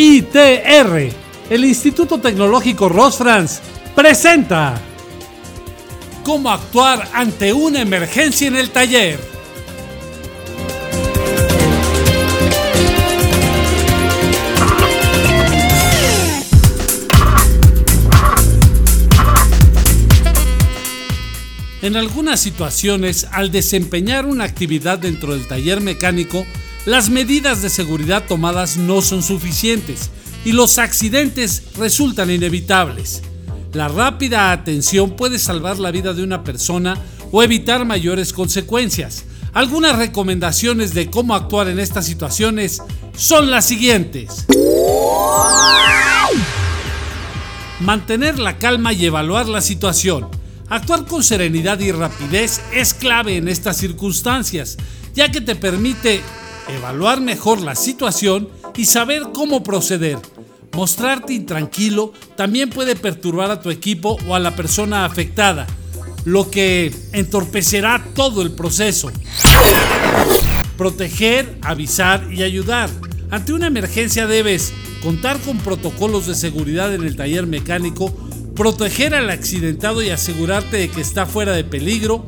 ITR, el Instituto Tecnológico Rosfrans, presenta cómo actuar ante una emergencia en el taller. En algunas situaciones, al desempeñar una actividad dentro del taller mecánico, las medidas de seguridad tomadas no son suficientes y los accidentes resultan inevitables. La rápida atención puede salvar la vida de una persona o evitar mayores consecuencias. Algunas recomendaciones de cómo actuar en estas situaciones son las siguientes. Mantener la calma y evaluar la situación. Actuar con serenidad y rapidez es clave en estas circunstancias, ya que te permite evaluar mejor la situación y saber cómo proceder. Mostrarte intranquilo también puede perturbar a tu equipo o a la persona afectada, lo que entorpecerá todo el proceso. Proteger, avisar y ayudar. Ante una emergencia debes contar con protocolos de seguridad en el taller mecánico, proteger al accidentado y asegurarte de que está fuera de peligro,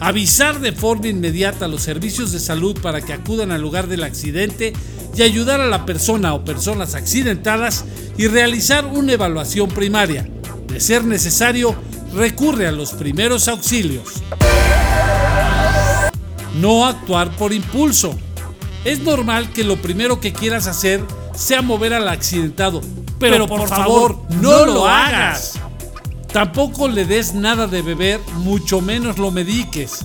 avisar de forma inmediata a los servicios de salud para que acudan al lugar del accidente y ayudar a la persona o personas accidentadas y realizar una evaluación primaria. De ser necesario, recurre a los primeros auxilios. No actuar por impulso. Es normal que lo primero que quieras hacer sea mover al accidentado, pero, por, favor, no lo hagas. Tampoco le des nada de beber, mucho menos lo mediques.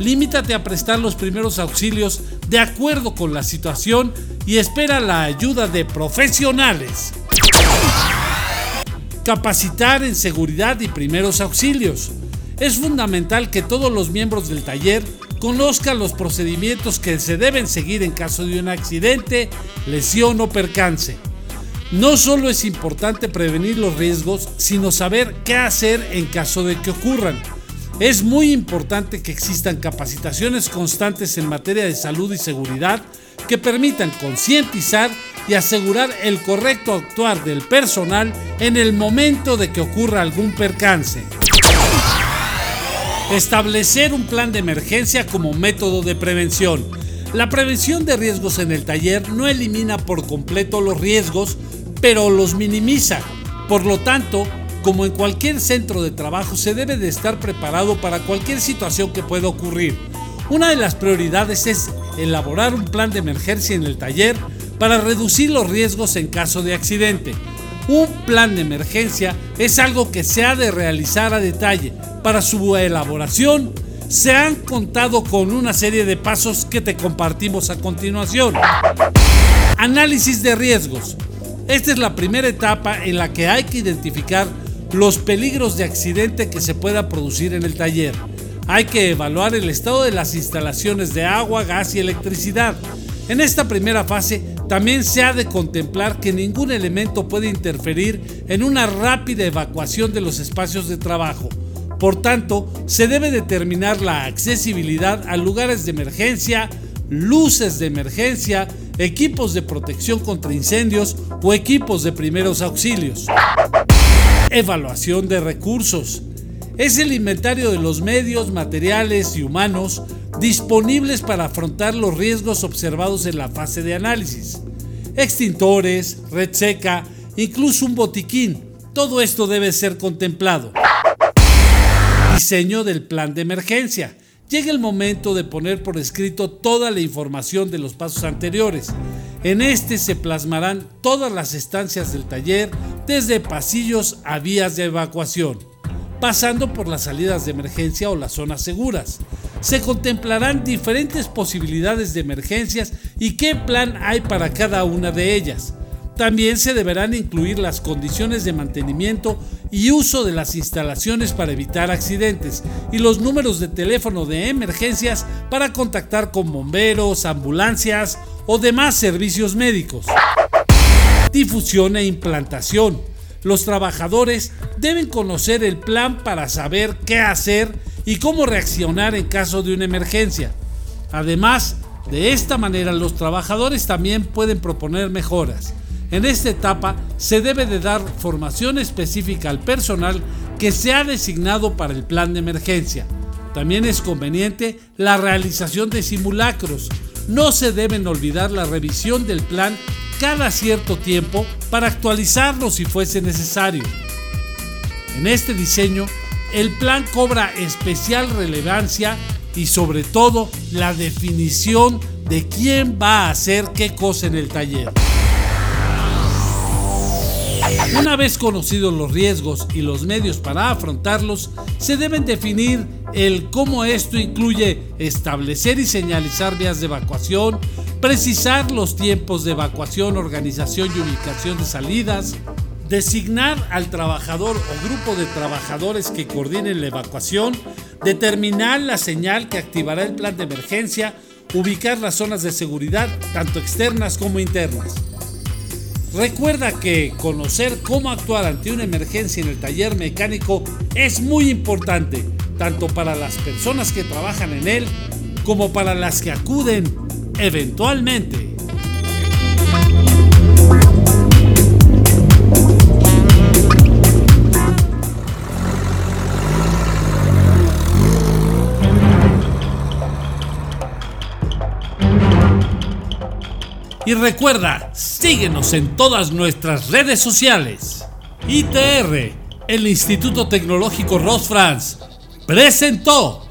Límitate a prestar los primeros auxilios de acuerdo con la situación y espera la ayuda de profesionales. Capacitar en seguridad y primeros auxilios. Es fundamental que todos los miembros del taller conozcan los procedimientos que se deben seguir en caso de un accidente, lesión o percance. No solo es importante prevenir los riesgos, sino saber qué hacer en caso de que ocurran. Es muy importante que existan capacitaciones constantes en materia de salud y seguridad que permitan concientizar y asegurar el correcto actuar del personal en el momento de que ocurra algún percance. Establecer un plan de emergencia como método de prevención. La prevención de riesgos en el taller no elimina por completo los riesgos, pero los minimiza. Por lo tanto, como en cualquier centro de trabajo, se debe de estar preparado para cualquier situación que pueda ocurrir. Una de las prioridades es elaborar un plan de emergencia en el taller para reducir los riesgos en caso de accidente. Un plan de emergencia es algo que se ha de realizar a detalle. Para su elaboración se han contado con una serie de pasos que te compartimos a continuación. Análisis de riesgos. Esta es la primera etapa en la que hay que identificar los peligros de accidente que se pueda producir en el taller. Hay que evaluar el estado de las instalaciones de agua, gas y electricidad. En esta primera fase también se ha de contemplar que ningún elemento puede interferir en una rápida evacuación de los espacios de trabajo. Por tanto, se debe determinar la accesibilidad a lugares de emergencia, luces de emergencia, equipos de protección contra incendios o equipos de primeros auxilios. Evaluación de recursos. Es el inventario de los medios, materiales y humanos disponibles para afrontar los riesgos observados en la fase de análisis. Extintores, red seca, incluso un botiquín. Todo esto debe ser contemplado. Diseño del plan de emergencia llega el momento de poner por escrito toda la información de los pasos anteriores. En este se plasmarán todas las estancias del taller, desde pasillos a vías de evacuación, pasando por las salidas de emergencia o las zonas seguras. Se contemplarán diferentes posibilidades de emergencias y qué plan hay para cada una de ellas. También se deberán incluir las condiciones de mantenimiento y uso de las instalaciones para evitar accidentes y los números de teléfono de emergencias para contactar con bomberos, ambulancias o demás servicios médicos. Difusión e implantación. Los trabajadores deben conocer el plan para saber qué hacer y cómo reaccionar en caso de una emergencia. Además, de esta manera los trabajadores también pueden proponer mejoras. En esta etapa se debe de dar formación específica al personal que se ha designado para el plan de emergencia. También es conveniente la realización de simulacros. No se deben olvidar la revisión del plan cada cierto tiempo para actualizarlo si fuese necesario. En este diseño, el plan cobra especial relevancia y sobre todo la definición de quién va a hacer qué cosa en el taller. Una vez conocidos los riesgos y los medios para afrontarlos, se deben definir el cómo esto incluye establecer y señalizar vías de evacuación, precisar los tiempos de evacuación, organización y ubicación de salidas, designar al trabajador o grupo de trabajadores que coordinen la evacuación, determinar la señal que activará el plan de emergencia, ubicar las zonas de seguridad, tanto externas como internas. Recuerda que conocer cómo actuar ante una emergencia en el taller mecánico es muy importante, tanto para las personas que trabajan en él como para las que acuden eventualmente. Y recuerda, síguenos en todas nuestras redes sociales. ITR, el Instituto Tecnológico Ross France, presentó